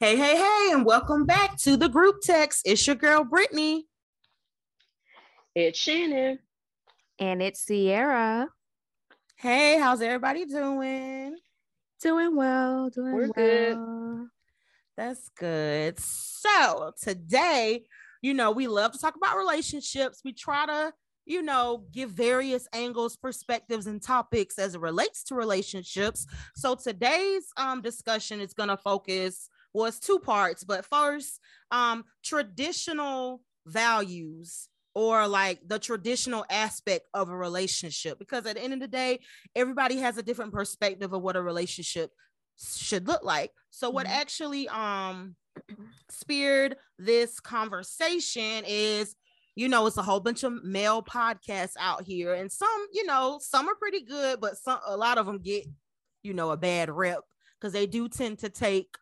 Hey, hey, hey, and welcome back to the group text. It's your girl, Brittany. It's Shannon. And it's Sierra. Hey, how's everybody doing? Doing well. Doing We're well. good. That's good. So, today, you know, we love to talk about relationships. We try to, you know, give various angles, perspectives, and topics as it relates to relationships. So, today's um, discussion is going to focus was two parts, but first, um, traditional values or like the traditional aspect of a relationship because at the end of the day everybody has a different perspective of what a relationship should look like so what Mhm. actually um speared this conversation is you know it's a whole bunch of male podcasts out here and some you know some are pretty good but some a lot of them get you know a bad rep because they do tend to take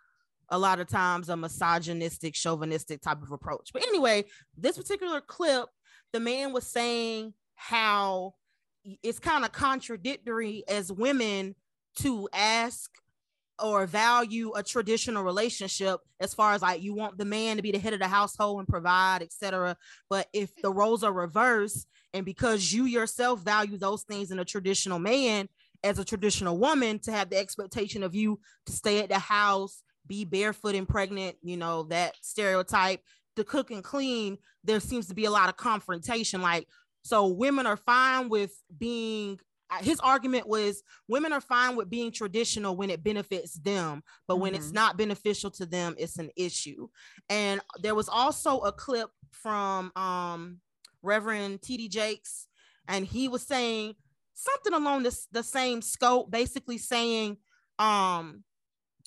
a lot of times a misogynistic chauvinistic type of approach. But anyway this particular clip the man was saying how it's kind of contradictory as women to ask or value a traditional relationship as far as like you want the man to be the head of the household and provide etc but if the roles are reversed and because you yourself value those things in a traditional man as a traditional woman to have the expectation of you to stay at the house be barefoot and pregnant you know that stereotype to cook and clean there seems to be a lot of confrontation like so women are fine with being uh, his argument was women are fine with being traditional when it benefits them but when it's Mhm. not beneficial to them it's an issue and there was also a clip from um reverend td jakes and he was saying something along this the same scope basically saying um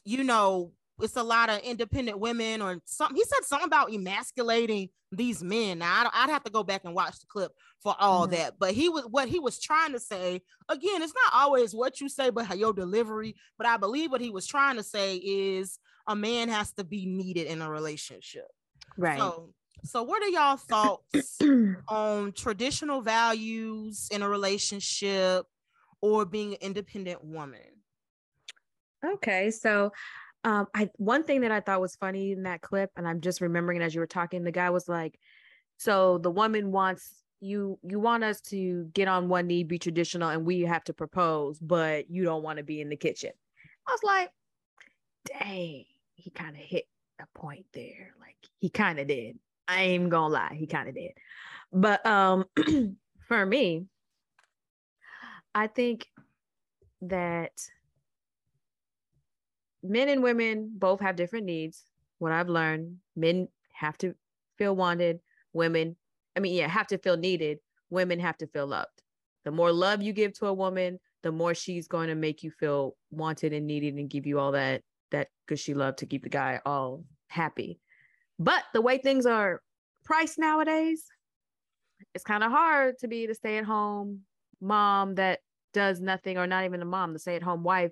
you know it's a lot of independent women or something. He said something about emasculating these men. Now I don't, I'd have to go back and watch the clip for all Mhm. that. But he was what he was trying to say. Again, it's not always what you say, but your delivery. But I believe what he was trying to say is a man has to be needed in a relationship. Right. So, so what are y'all thoughts on traditional values in a relationship or being an independent woman? okay. So um I one thing that I thought was funny in that clip, and I'm just remembering as you were talking, the guy was like, So the woman wants you you want us to get on one knee, be traditional, and we have to propose, but you don't want to be in the kitchen. I was like, dang, he kind of hit a point there. Like he kind of did. I ain't gonna lie, he kind of did. But um for me, I think that men and women both have different needs. What I've learned, men have to feel wanted, women, I mean, yeah, have to feel needed, women have to feel loved. The more love you give to a woman, the more she's going to make you feel wanted and needed and give you all that that gushy love to keep the guy all happy. But the way things are priced nowadays, it's kind of hard to be the stay-at-home mom that does nothing or not even a mom, the stay-at-home wife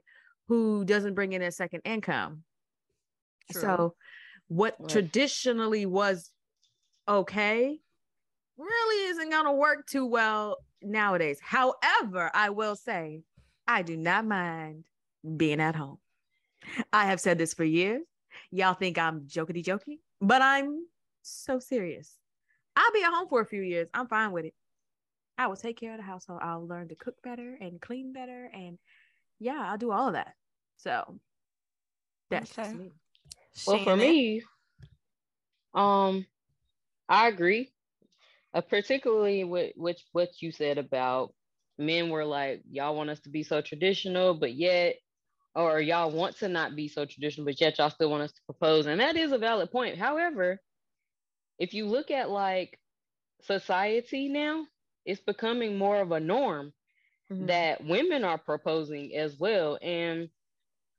who doesn't bring in a second income. True. So, what Right. traditionally was okay really isn't going to work too well nowadays. However, I will say, I do not mind being at home. I have said this for years. Y'all think I'm jokety jokey, but I'm so serious. I'll be at home for a few years. I'm fine with it. I will take care of the household. I'll learn to cook better and clean better. And yeah, I'll do all of that. So that's just Okay. me. Well, for me, um, I agree. Uh, particularly with which what you said about men were like, y'all want us to be so traditional, but yet, or y'all want to not be so traditional, but yet y'all still want us to propose. And that is a valid point. However, if you look at like society now, it's becoming more of a norm Mhm. that women are proposing as well. And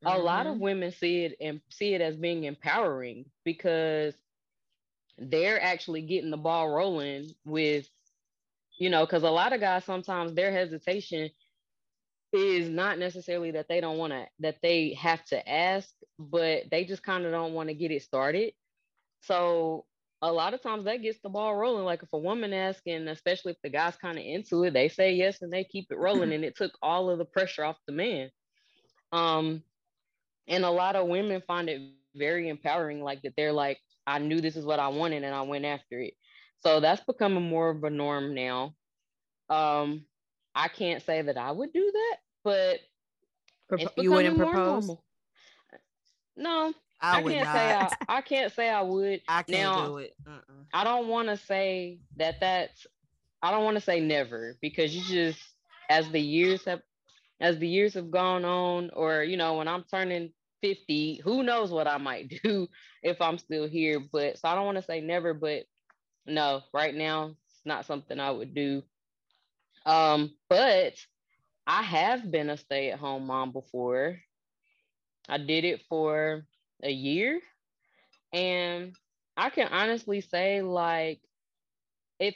a lot of Mhm. women see it and see it as being empowering because they're actually getting the ball rolling with you know because a lot of guys sometimes their hesitation is not necessarily that they don't want to that they have to ask but they just kind of don't want to get it started. So a lot of times that gets the ball rolling. Like if a woman asking especially if the guy's kind of into it they say yes and they keep it rolling and it took all of the pressure off the man. Um and a lot of women find it very empowering. Like that, they're like, I knew this is what I wanted and I went after it. So that's becoming more of a norm now. Um, I can't say that I would do that, but Propo- you wouldn't propose. Normal. No, I, I can't not. say I, I, can't say I would. I can't now, do it. Uh-uh. I don't want to say that that's. I don't want to say never because you just as the years have as the years have gone on, or you know, when I'm turning 50, who knows what I might do if I'm still here. But so I don't want to say never, but no, right now it's not something I would do. Um, but I have been a stay-at-home mom before. I did it for a year. And I can honestly say, like, if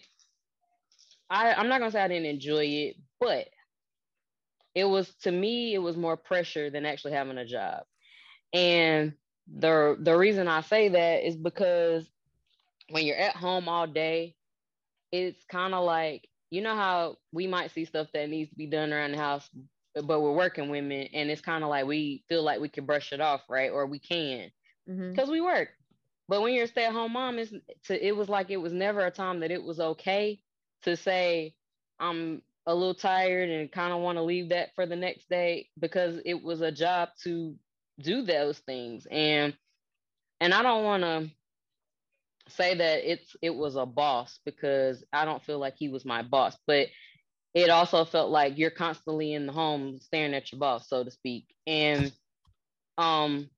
I, I'm not gonna say I didn't enjoy it, but it was to me, it was more pressure than actually having a job. And the the reason I say that is because when you're at home all day, it's kind of like you know how we might see stuff that needs to be done around the house, but we're working women, and it's kind of like we feel like we can brush it off, right? Or we can because mm-hmm. we work. But when you're a stay-at-home mom, it's to, it was like it was never a time that it was okay to say I'm a little tired and kind of want to leave that for the next day because it was a job to do those things and and I don't want to say that it's it was a boss because I don't feel like he was my boss, but it also felt like you're constantly in the home staring at your boss, so to speak. And um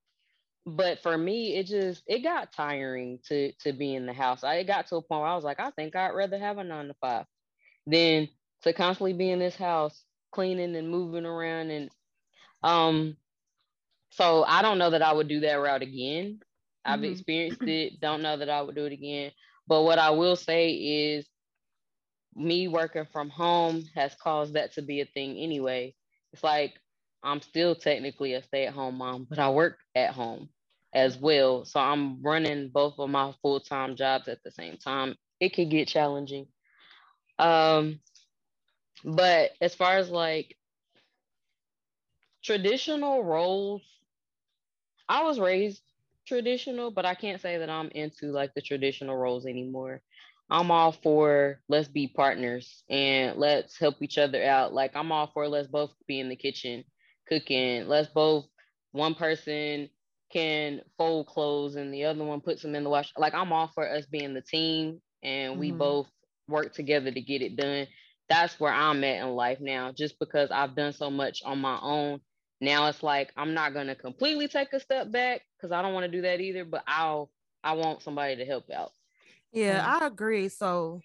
but for me it just it got tiring to to be in the house. I it got to a point where I was like, I think I'd rather have a nine to five than to constantly be in this house cleaning and moving around and um so I don't know that I would do that route again. I've mm-hmm. experienced it. Don't know that I would do it again. But what I will say is me working from home has caused that to be a thing anyway. It's like I'm still technically a stay-at-home mom, but I work at home as well. So I'm running both of my full-time jobs at the same time. It can get challenging. Um, but as far as like traditional roles, I was raised traditional, but I can't say that I'm into like the traditional roles anymore. I'm all for let's be partners and let's help each other out. Like I'm all for let's both be in the kitchen cooking. Let's both one person can fold clothes and the other one puts them in the wash. Like I'm all for us being the team and we mm-hmm. both work together to get it done. That's where I'm at in life now, just because I've done so much on my own now it's like I'm not gonna completely take a step back because I don't want to do that either, but I'll I want somebody to help out. Yeah, mm-hmm. I agree. So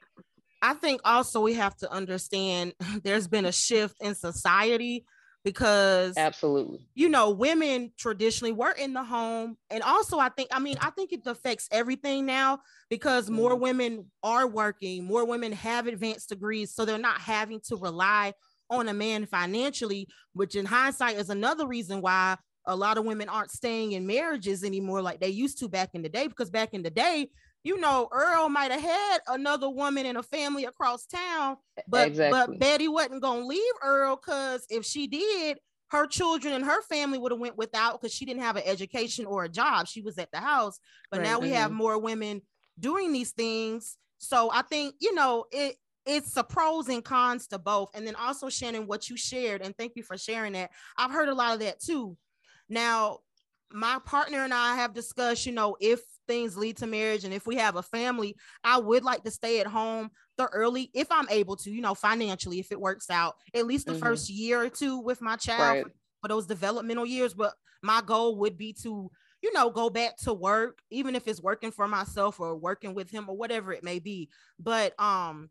I think also we have to understand there's been a shift in society because absolutely you know women traditionally were in the home and also i think i mean i think it affects everything now because more mm-hmm. women are working more women have advanced degrees so they're not having to rely on a man financially, which in hindsight is another reason why a lot of women aren't staying in marriages anymore like they used to back in the day. Because back in the day, you know, Earl might have had another woman in a family across town, but exactly. but Betty wasn't gonna leave Earl because if she did, her children and her family would have went without because she didn't have an education or a job. She was at the house. But right. now we mm-hmm. have more women doing these things. So I think you know it it's a pros and cons to both. And then also, Shannon, what you shared, and thank you for sharing that. I've heard a lot of that too. Now, my partner and I have discussed, you know, if things lead to marriage and if we have a family, I would like to stay at home the early, if I'm able to, you know, financially, if it works out, at least the mm-hmm. first year or two with my child right. for, for those developmental years. But my goal would be to you know, go back to work, even if it's working for myself or working with him or whatever it may be. But um,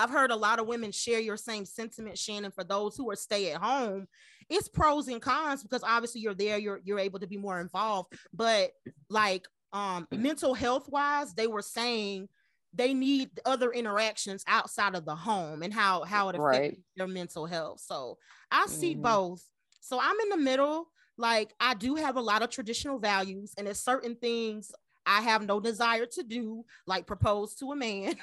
I've heard a lot of women share your same sentiment, Shannon. For those who are stay at home, it's pros and cons because obviously you're there, you're you're able to be more involved. But like um mental health wise, they were saying they need other interactions outside of the home and how how it affects right. their mental health. So I see mm-hmm. both. So I'm in the middle. Like I do have a lot of traditional values, and there's certain things I have no desire to do, like propose to a man.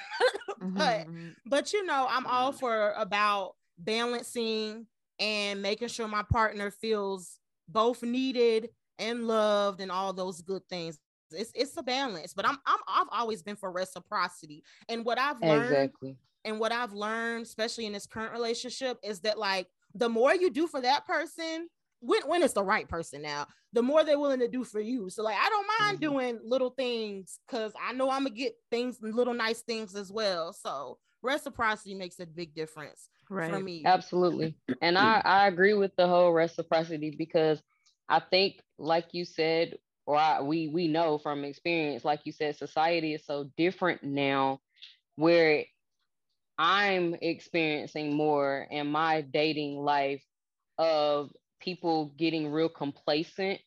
mm-hmm, but mm-hmm. but you know, I'm all mm-hmm. for about balancing and making sure my partner feels both needed and loved and all those good things. It's it's a balance, but I'm I'm I've always been for reciprocity. And what I've learned exactly. and what I've learned, especially in this current relationship, is that like the more you do for that person, when when it's the right person now, the more they're willing to do for you. So like I don't mind mm-hmm. doing little things because I know I'm gonna get things, little nice things as well. So reciprocity makes a big difference right. for me. Absolutely. And I, I agree with the whole reciprocity because I think, like you said, or I, we we know from experience, like you said, society is so different now where I'm experiencing more in my dating life of people getting real complacent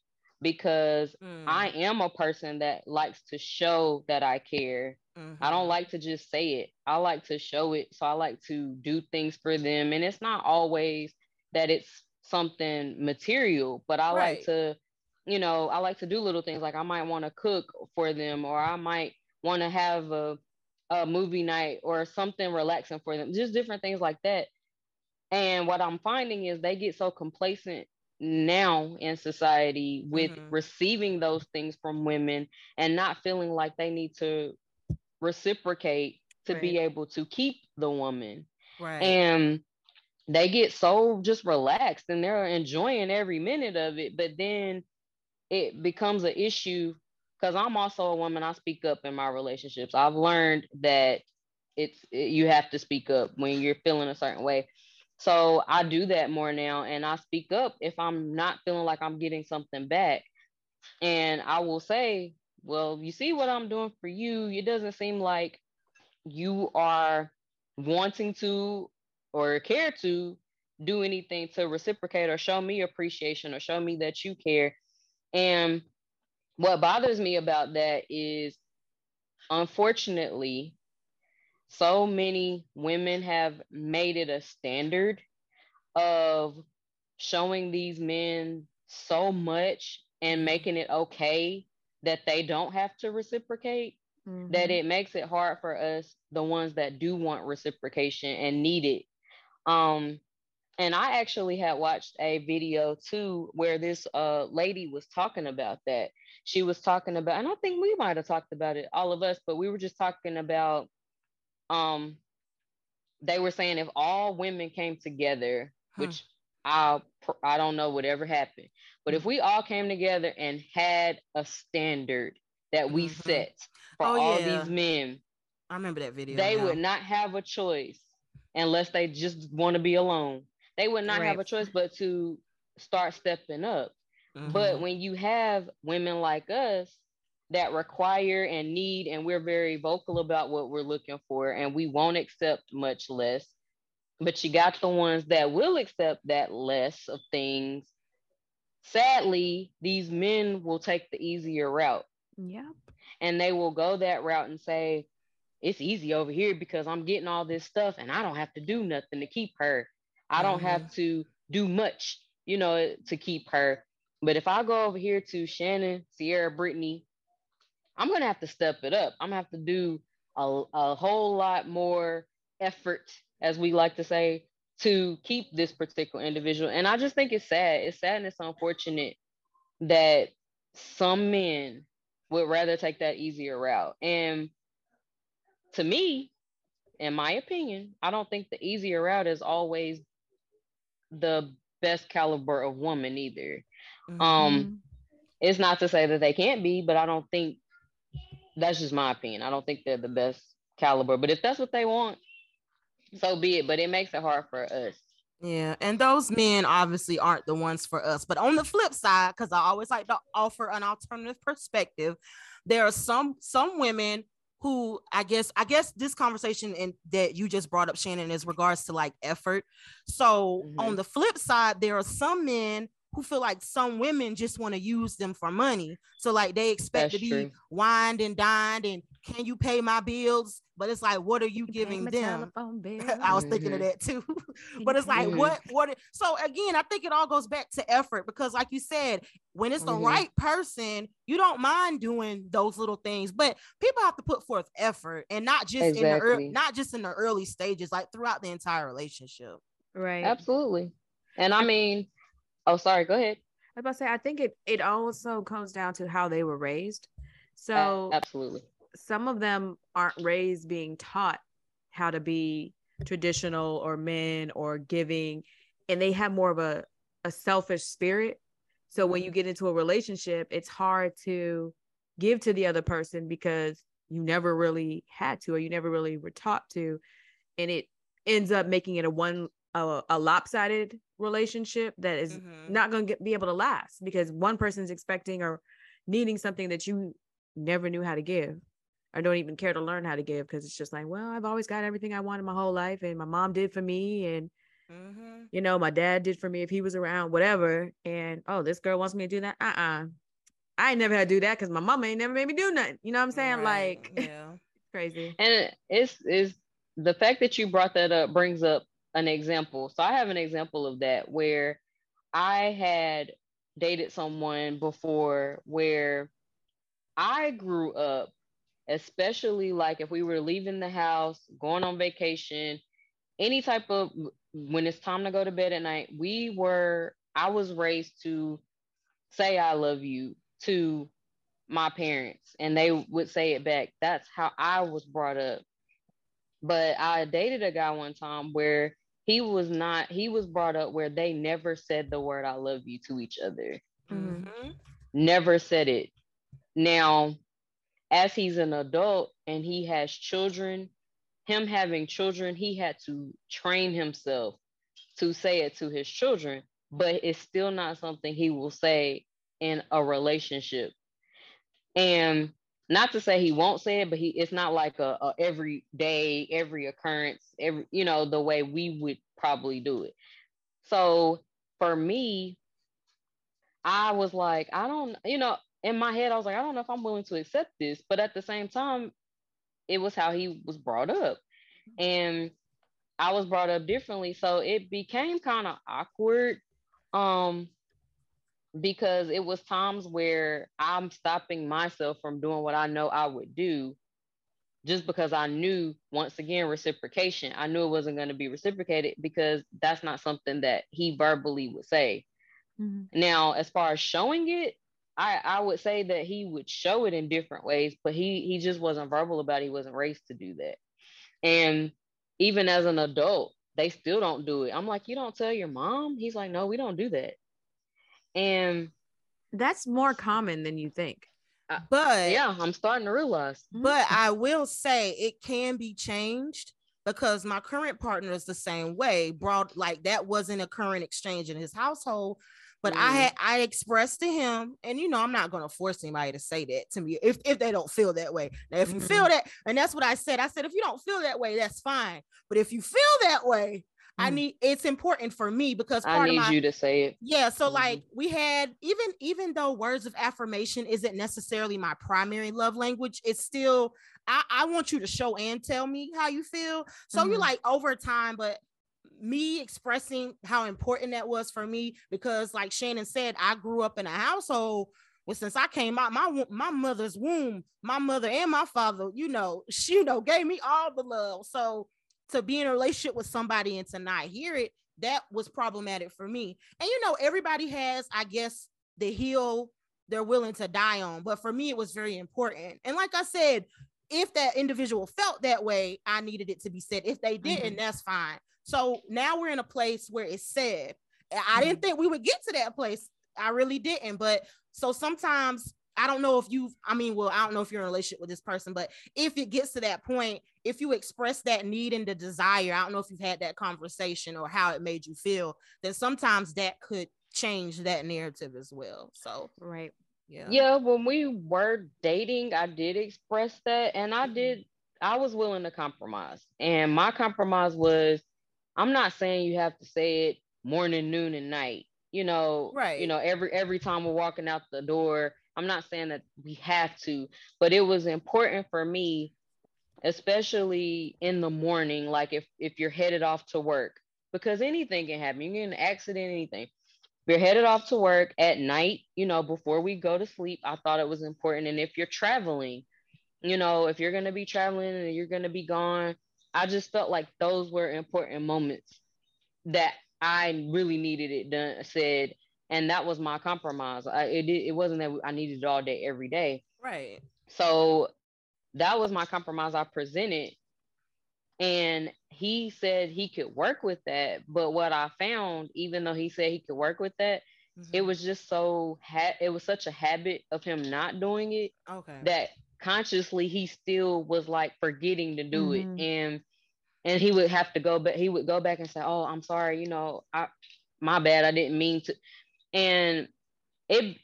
because mm. I am a person that likes to show that I care. Mm-hmm. I don't mm-hmm. like to just say it. I like to show it. So I like to do things for them. And it's not always that it's something material, but I right. like to, you know, I like to do little things like I might want to cook for them or I might want to have a, a movie night or something relaxing for them, just different things like that. And what I'm finding is they get so complacent now in society with mm-hmm. receiving those things from women and not feeling like they need to reciprocate to right. be able to keep the woman. Right. And they get so just relaxed and they're enjoying every minute of it. But then it becomes an issue because I'm also a woman. I speak up in my relationships. I've learned that it's it, you have to speak up when you're feeling a certain way. So I do that more now and I speak up if I'm not feeling like I'm getting something back. And I will say, well, you see what I'm doing for you. It doesn't seem like you are wanting to or care to do anything to reciprocate or show me appreciation or show me that you care. And what bothers me about that is unfortunately, so many women have made it a standard of showing these men so much and making it okay that they don't have to reciprocate mm-hmm. that it makes it hard for us the ones that do want reciprocation and need it um and i actually had watched a video too where this uh lady was talking about that she was talking about and i think we might have talked about it all of us but we were just talking about um they were saying if all women came together hmm. which i i don't know whatever happened but if we all came together and had a standard that we mm-hmm. set for oh, all yeah. these men, I remember that video. They now. would not have a choice unless they just want to be alone. They would not right. have a choice but to start stepping up. Mm-hmm. But when you have women like us that require and need, and we're very vocal about what we're looking for, and we won't accept much less, but you got the ones that will accept that less of things sadly, these men will take the easier route. Yeah. And they will go that route and say, it's easy over here because I'm getting all this stuff and I don't have to do nothing to keep her. I don't mm-hmm. have to do much, you know, to keep her. But if I go over here to Shannon, Sierra, Brittany, I'm gonna have to step it up. I'm gonna have to do a, a whole lot more effort, as we like to say, to keep this particular individual. And I just think it's sad. It's sad and it's unfortunate that some men would rather take that easier route. And to me, in my opinion, I don't think the easier route is always the best caliber of woman either. Mm-hmm. Um it's not to say that they can't be, but I don't think that's just my opinion. I don't think they're the best caliber. But if that's what they want, so be it, but it makes it hard for us. Yeah, and those men obviously aren't the ones for us. But on the flip side, because I always like to offer an alternative perspective, there are some some women who I guess I guess this conversation and that you just brought up, Shannon, is regards to like effort. So mm-hmm. on the flip side, there are some men who feel like some women just want to use them for money. So like they expect That's to be true. wined and dined and can you pay my bills? But it's like, what are you, you giving them? I was thinking of mm-hmm. that too. but it's like, mm-hmm. what, what? So again, I think it all goes back to effort because, like you said, when it's the mm-hmm. right person, you don't mind doing those little things. But people have to put forth effort, and not just exactly. in the early, not just in the early stages, like throughout the entire relationship. Right. Absolutely. And I mean, Oh, sorry. Go ahead. I was about to say, I think it it also comes down to how they were raised. So A- absolutely. some of them aren't raised being taught how to be traditional or men or giving, and they have more of a, a selfish spirit. So when you mm-hmm. get into a relationship, it's hard to give to the other person because you never really had to or you never really were taught to. And it ends up making it a one a, a lopsided relationship that is Mhm. not going to be able to last because one person's expecting or needing something that you never knew how to give or don't even care to learn how to give because it's just like well i've always got everything i wanted my whole life and my mom did for me and Mhm. you know my dad did for me if he was around whatever and oh this girl wants me to do that uh-uh i ain't never had to do that because my mama ain't never made me do nothing you know what i'm saying Right, like yeah. crazy And it's is the fact that you brought that up brings up an example. So I have an example of that where I had dated someone before where I grew up, especially like if we were leaving the house, going on vacation, any type of when it's time to go to bed at night, we were I was raised to say I love you to my parents and they would say it back. That's how I was brought up. But I dated a guy one time where he was not, he was brought up where they never said the word I love you to each other. Mhm. Mhm. Never said it. Now, as he's an adult and he has children, him having children, he had to train himself to say it to his children, but it's still not something he will say in a relationship. And not to say he won't say it, but he it's not like a, a every day, every occurrence, every you know, the way we would probably do it. So for me, I was like, I don't, you know, in my head, I was like, I don't know if I'm willing to accept this. But at the same time, it was how he was brought up. And I was brought up differently. So it became kind of awkward. Um, because it was times where I'm stopping myself from doing what I know I would do just because I knew once again reciprocation. I knew it wasn't going to be reciprocated because that's not something that he verbally would say. Mhm. Now, as far as showing it, I, I would say that he would show it in different ways, but he he just wasn't verbal about it. He wasn't raised to do that. And even as an adult, they still don't do it. I'm like, you don't tell your mom? He's like, no, we don't do that. And that's more common than you think But yeah, I'm starting to realize. but I will say it can be changed because my current partner is the same way. Brought like that wasn't a current exchange in his household. But I Mm. had I expressed to him, and you know, I'm not gonna force anybody to say that to me if, if they don't feel that way. Now, if you feel that, and that's what I said. I said, if you don't feel that way, that's fine. But if you feel that way, I Mhm. need it's important for me because part I of need my you to say it. yeah, so Mhm. like we had even even though words of affirmation isn't necessarily my primary love language, it's still I, I want you to show and tell me how you feel. So you're Mhm. like over time, but me expressing how important that was for me because like Shannon said, I grew up in a household well, since I came out my my mother's womb, my mother and my father, you know, she you know gave me all the love. So to be in a relationship with somebody and to not hear it, that was problematic for me. And you know, everybody has, I guess, the hill they're willing to die on. But for me, it was very important. And like I said, if that individual felt that way, I needed it to be said. If they didn't, mm-hmm. that's fine. So now we're in a place where it's said. I didn't mm-hmm. think we would get to that place. I really didn't. But so sometimes I don't know if you've, I mean, well, I don't know if you're in a relationship with this person, but if it gets to that point, if you express that need and the desire, I don't know if you've had that conversation or how it made you feel, then sometimes that could change that narrative as well. So right yeah. Yeah, when we were dating, I did express that and I did mm-hmm. I was willing to compromise. And my compromise was I'm not saying you have to say it morning, noon, and night. You know, Right. you know, every every time we're walking out the door, I'm not saying that we have to, but it was important for me, especially in the morning, like if if you're headed off to work, because anything can happen. You get an accident, anything we're headed off to work at night, you know, before we go to sleep. I thought it was important. And if you're traveling, you know, if you're going to be traveling and you're going to be gone, I just felt like those were important moments that I really needed it done, said. And that was my compromise. I, it it wasn't that I needed it all day every day. Right. So that was my compromise I presented. And he said he could work with that. But what I found, even though he said he could work with that, mm-hmm. it was just so ha- it was such a habit of him not doing it okay. that consciously he still was like forgetting to do mm-hmm. it. And and he would have to go back, he would go back and say, Oh, I'm sorry, you know, I my bad, I didn't mean to. And it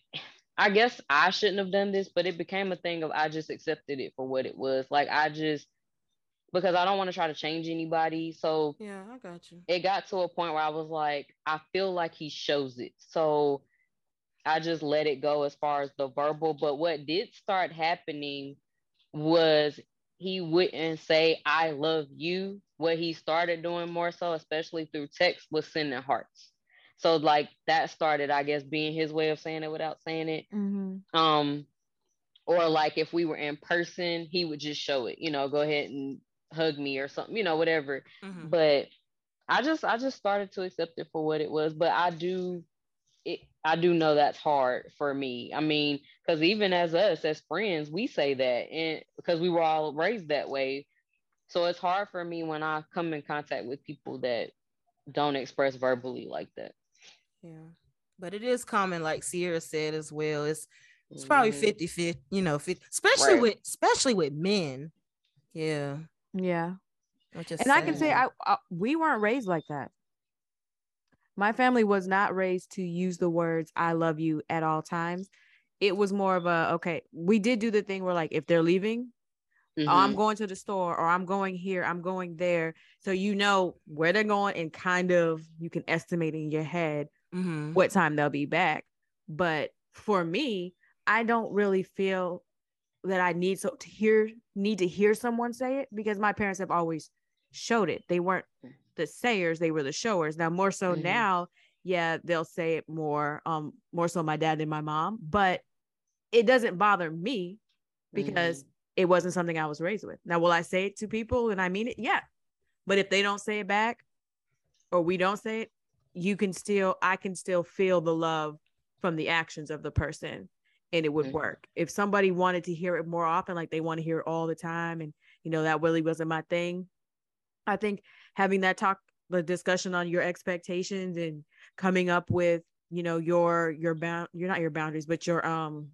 I guess I shouldn't have done this, but it became a thing of I just accepted it for what it was. Like I just because I don't want to try to change anybody. So yeah, I got you. It got to a point where I was like, I feel like he shows it. So I just let it go as far as the verbal. But what did start happening was he wouldn't say I love you. What he started doing more so, especially through text, was sending hearts. So like that started, I guess, being his way of saying it without saying it. Mm-hmm. Um, or like if we were in person, he would just show it. You know, go ahead and hug me or something. You know, whatever. Mm-hmm. But I just I just started to accept it for what it was. But I do it. I do know that's hard for me. I mean, because even as us as friends, we say that, and because we were all raised that way. So it's hard for me when I come in contact with people that don't express verbally like that. Yeah. But it is common, like Sierra said as well. It's it's probably mm-hmm. 50 50, you know, 50, especially right. with especially with men. Yeah. Yeah. And saying. I can say I, I we weren't raised like that. My family was not raised to use the words I love you at all times. It was more of a okay, we did do the thing where like if they're leaving, Mm-hmm. Oh, I'm going to the store or I'm going here, I'm going there. So you know where they're going and kind of you can estimate in your head mm-hmm. what time they'll be back. But for me, I don't really feel that I need so to hear need to hear someone say it because my parents have always showed it. They weren't the sayers, they were the showers. Now more so mm-hmm. now, yeah, they'll say it more um more so my dad and my mom, but it doesn't bother me because mm-hmm it wasn't something I was raised with. Now, will I say it to people and I mean it? Yeah. But if they don't say it back or we don't say it, you can still, I can still feel the love from the actions of the person and it would mm-hmm. work. If somebody wanted to hear it more often, like they want to hear it all the time, and you know, that really wasn't my thing, I think having that talk, the discussion on your expectations and coming up with, you know, your, your bound, you're not your boundaries, but your, um,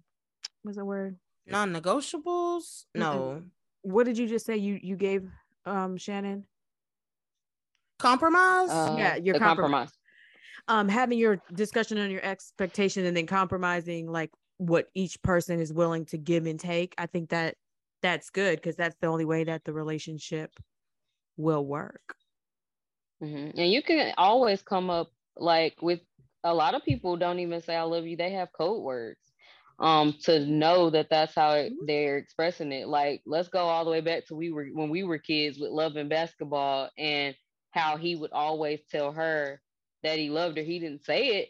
what's the word? non-negotiables no what did you just say you you gave um shannon compromise uh, yeah your compromise. compromise um having your discussion on your expectation and then compromising like what each person is willing to give and take i think that that's good because that's the only way that the relationship will work mm-hmm. and you can always come up like with a lot of people don't even say i love you they have code words um to know that that's how it, mm-hmm. they're expressing it like let's go all the way back to we were when we were kids with love and basketball and how he would always tell her that he loved her he didn't say it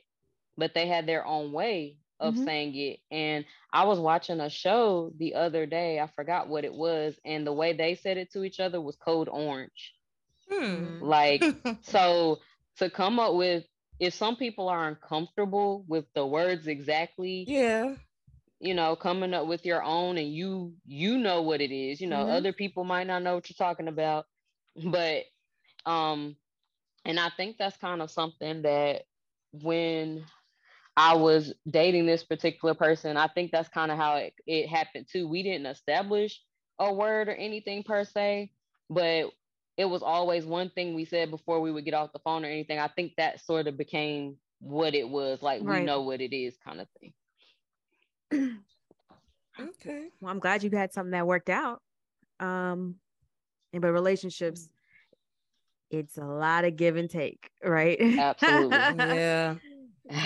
but they had their own way of mm-hmm. saying it and i was watching a show the other day i forgot what it was and the way they said it to each other was code orange hmm. like so to come up with if some people are uncomfortable with the words exactly yeah you know coming up with your own and you you know what it is you know mm-hmm. other people might not know what you're talking about but um and i think that's kind of something that when i was dating this particular person i think that's kind of how it, it happened too we didn't establish a word or anything per se but it was always one thing we said before we would get off the phone or anything i think that sort of became what it was like right. we know what it is kind of thing okay. Well, I'm glad you had something that worked out. Um, and but relationships, it's a lot of give and take, right? Absolutely. yeah.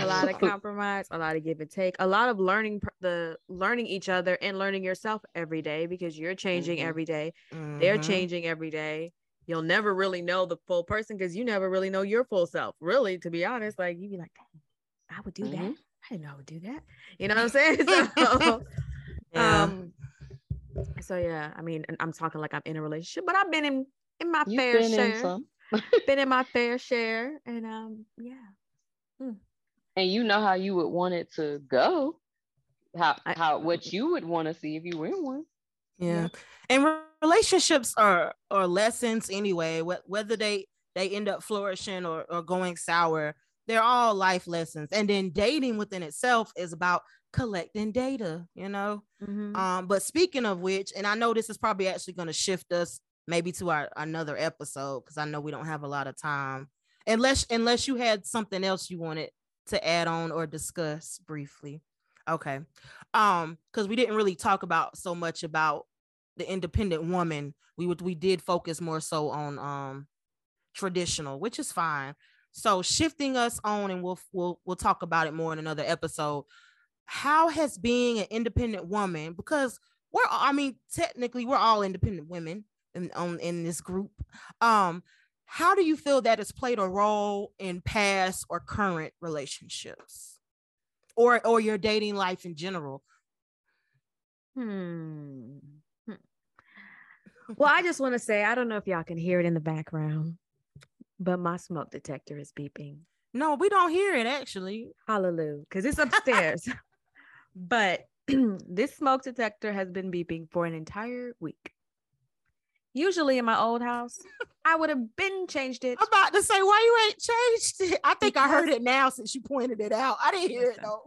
a lot of compromise, a lot of give and take, a lot of learning the learning each other and learning yourself every day because you're changing mm-hmm. every day. Mm-hmm. They're changing every day. You'll never really know the full person because you never really know your full self. Really, to be honest, like you'd be like, I would do mm-hmm. that. I didn't know I would do that. You know what I'm saying? So, yeah. um, so yeah, I mean, I'm talking like I'm in a relationship, but I've been in in my You've fair share. In been in my fair share, and um, yeah. Hmm. and you know how you would want it to go, how how what you would want to see if you were in one. Yeah, and relationships are are lessons anyway. Whether they they end up flourishing or or going sour, they're all life lessons. And then dating within itself is about collecting data, you know. Mm-hmm. Um, but speaking of which, and I know this is probably actually going to shift us maybe to our another episode because I know we don't have a lot of time. Unless unless you had something else you wanted to add on or discuss briefly. Okay. Um, because we didn't really talk about so much about the independent woman. We would we did focus more so on um traditional, which is fine. So shifting us on, and we'll we'll we'll talk about it more in another episode. How has being an independent woman, because we're I mean, technically we're all independent women in on in this group. Um, how do you feel that has played a role in past or current relationships? Or or your dating life in general? Hmm. hmm. Well, I just want to say I don't know if y'all can hear it in the background. But my smoke detector is beeping. No, we don't hear it actually. Hallelujah. Because it's upstairs. but this smoke detector has been beeping for an entire week. Usually in my old house, I would have been changed it. I'm about to say, why you ain't changed it? I think because I heard it now since you pointed it out. I didn't hear it though.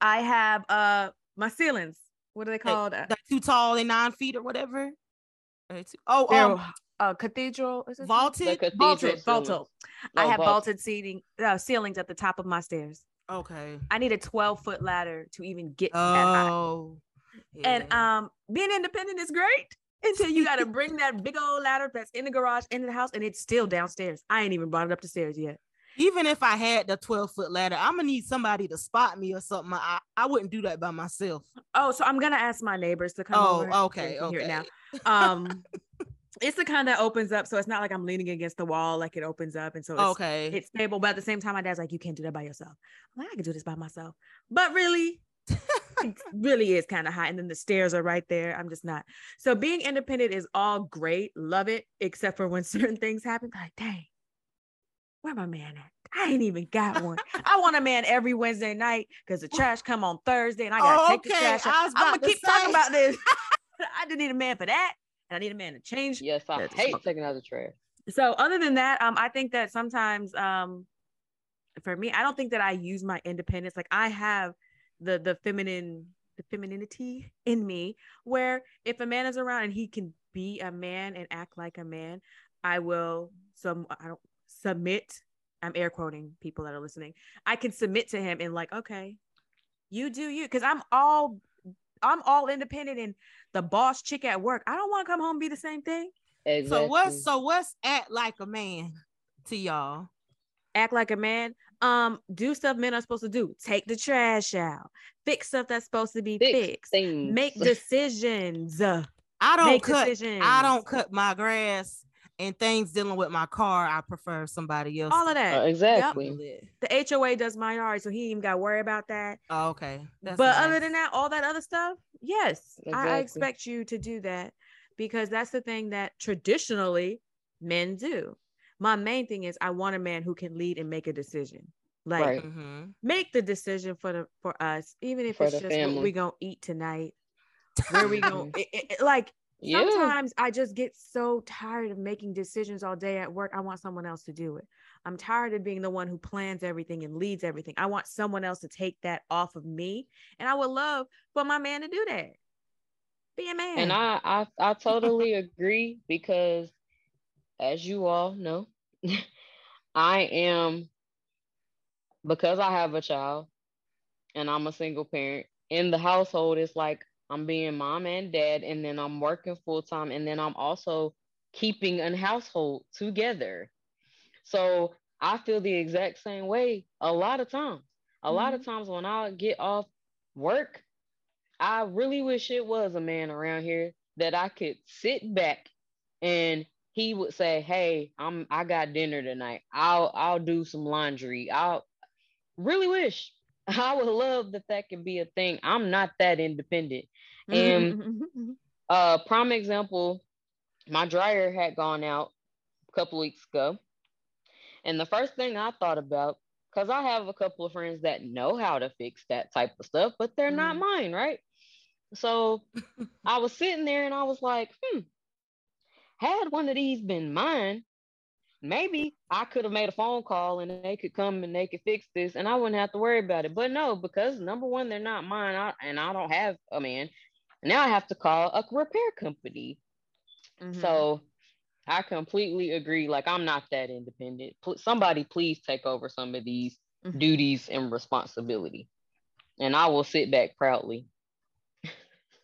I have uh my ceilings. What are they called? They, too tall and nine feet or whatever. Oh, um, uh, cathedral is it vaulted vaulted vaulted i have vaulted seating uh, ceilings at the top of my stairs okay i need a 12 foot ladder to even get oh, that high oh, yeah. and um being independent is great until you got to bring that big old ladder that's in the garage into the house and it's still downstairs i ain't even brought it up the stairs yet even if I had the 12 foot ladder, I'm gonna need somebody to spot me or something. I, I wouldn't do that by myself. Oh, so I'm gonna ask my neighbors to come oh, over. okay, okay. Here now. Um, it's the kind that opens up, so it's not like I'm leaning against the wall, like it opens up, and so it's, okay, it's stable. But at the same time, my dad's like, "You can't do that by yourself." I'm like, "I can do this by myself," but really, really is kind of high. And then the stairs are right there. I'm just not. So being independent is all great, love it, except for when certain things happen. Like, dang, where my man at? I ain't even got one. I want a man every Wednesday night because the trash come on Thursday and I gotta oh, take okay. the trash out. I'm gonna keep say. talking about this. I didn't need a man for that and I need a man to change. Yes, I hate smoke. taking out the trash. So other than that, um, I think that sometimes, um, for me, I don't think that I use my independence. Like I have the the feminine the femininity in me where if a man is around and he can be a man and act like a man, I will some I don't submit. I'm air quoting people that are listening. I can submit to him and like, okay, you do you because I'm all I'm all independent and the boss chick at work. I don't want to come home and be the same thing. Exactly. So what's so what's act like a man to y'all? Act like a man. Um, do stuff men are supposed to do. Take the trash out. Fix stuff that's supposed to be Fix fixed. Things. Make decisions. I don't Make cut. Decisions. I don't cut my grass and things dealing with my car, I prefer somebody else. All of that. Uh, exactly. Yep. The HOA does my yard, so he even got to worry about that. Oh, okay. That's but nice. other than that, all that other stuff, yes, exactly. I, I expect you to do that because that's the thing that traditionally men do. My main thing is I want a man who can lead and make a decision. Like right. mm-hmm. make the decision for the for us, even if for it's just family. what we gonna eat tonight. Where we gonna it, it, like yeah. Sometimes I just get so tired of making decisions all day at work. I want someone else to do it. I'm tired of being the one who plans everything and leads everything. I want someone else to take that off of me. And I would love for my man to do that. Be a man. And I I, I totally agree because as you all know, I am because I have a child and I'm a single parent in the household, it's like I'm being mom and dad, and then I'm working full time, and then I'm also keeping a household together. So I feel the exact same way a lot of times. A mm-hmm. lot of mm-hmm. times when I get off work, I really wish it was a man around here that I could sit back and he would say, "Hey, I'm I got dinner tonight. I'll I'll do some laundry. I'll really wish I would love that that could be a thing. I'm not that independent. And mm-hmm. uh prime example, my dryer had gone out a couple weeks ago. And the first thing I thought about, because I have a couple of friends that know how to fix that type of stuff, but they're mm-hmm. not mine, right? So I was sitting there and I was like, hmm, had one of these been mine, maybe I could have made a phone call and they could come and they could fix this and I wouldn't have to worry about it. But no, because number one, they're not mine I, and I don't have a man. Now I have to call a repair company. Mm-hmm. So I completely agree. Like I'm not that independent. P- somebody please take over some of these mm-hmm. duties and responsibility. And I will sit back proudly.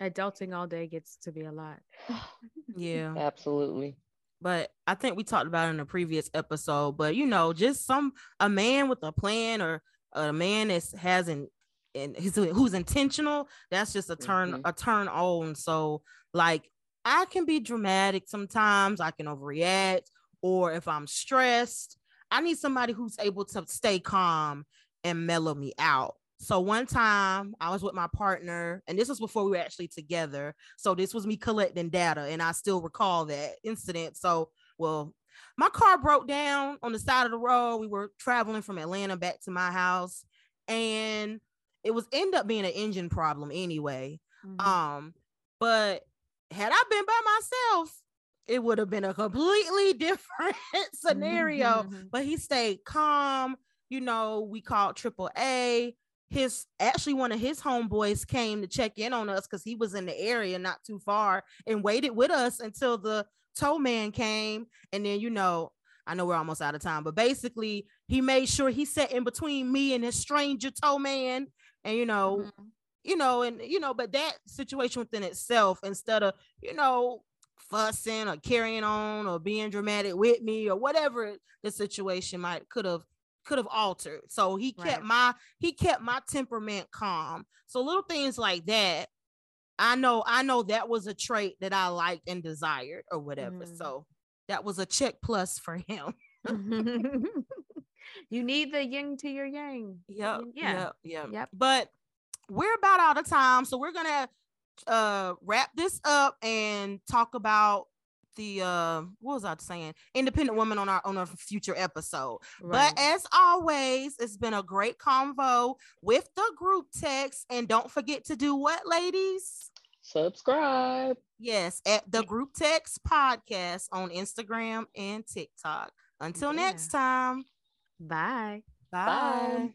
Adulting all day gets to be a lot. yeah. Absolutely. But I think we talked about in a previous episode, but you know, just some a man with a plan or a man that has an and who's intentional, that's just a turn mm-hmm. a turn on. So like I can be dramatic sometimes, I can overreact, or if I'm stressed, I need somebody who's able to stay calm and mellow me out. So one time I was with my partner, and this was before we were actually together. So this was me collecting data, and I still recall that incident. So, well, my car broke down on the side of the road. We were traveling from Atlanta back to my house, and it was end up being an engine problem anyway. Mm-hmm. Um, but had I been by myself, it would have been a completely different scenario. Mm-hmm. But he stayed calm. You know, we called triple A. His actually one of his homeboys came to check in on us because he was in the area not too far and waited with us until the tow man came. And then, you know, I know we're almost out of time, but basically he made sure he sat in between me and his stranger tow man. And you know, mm-hmm you know, and you know, but that situation within itself, instead of you know fussing or carrying on or being dramatic with me or whatever the situation might could have could have altered. So he kept right. my he kept my temperament calm. So little things like that, I know I know that was a trait that I liked and desired or whatever. Mm. So that was a check plus for him. you need the yin to your yang. Yep. Yeah. Yep. Yep. yep. But we're about out of time, so we're gonna uh wrap this up and talk about the uh what was I saying? Independent woman on our on a future episode. Right. But as always, it's been a great convo with the group text. And don't forget to do what, ladies? Subscribe. Yes, at the group text podcast on Instagram and TikTok. Until yeah. next time. Bye. Bye. Bye.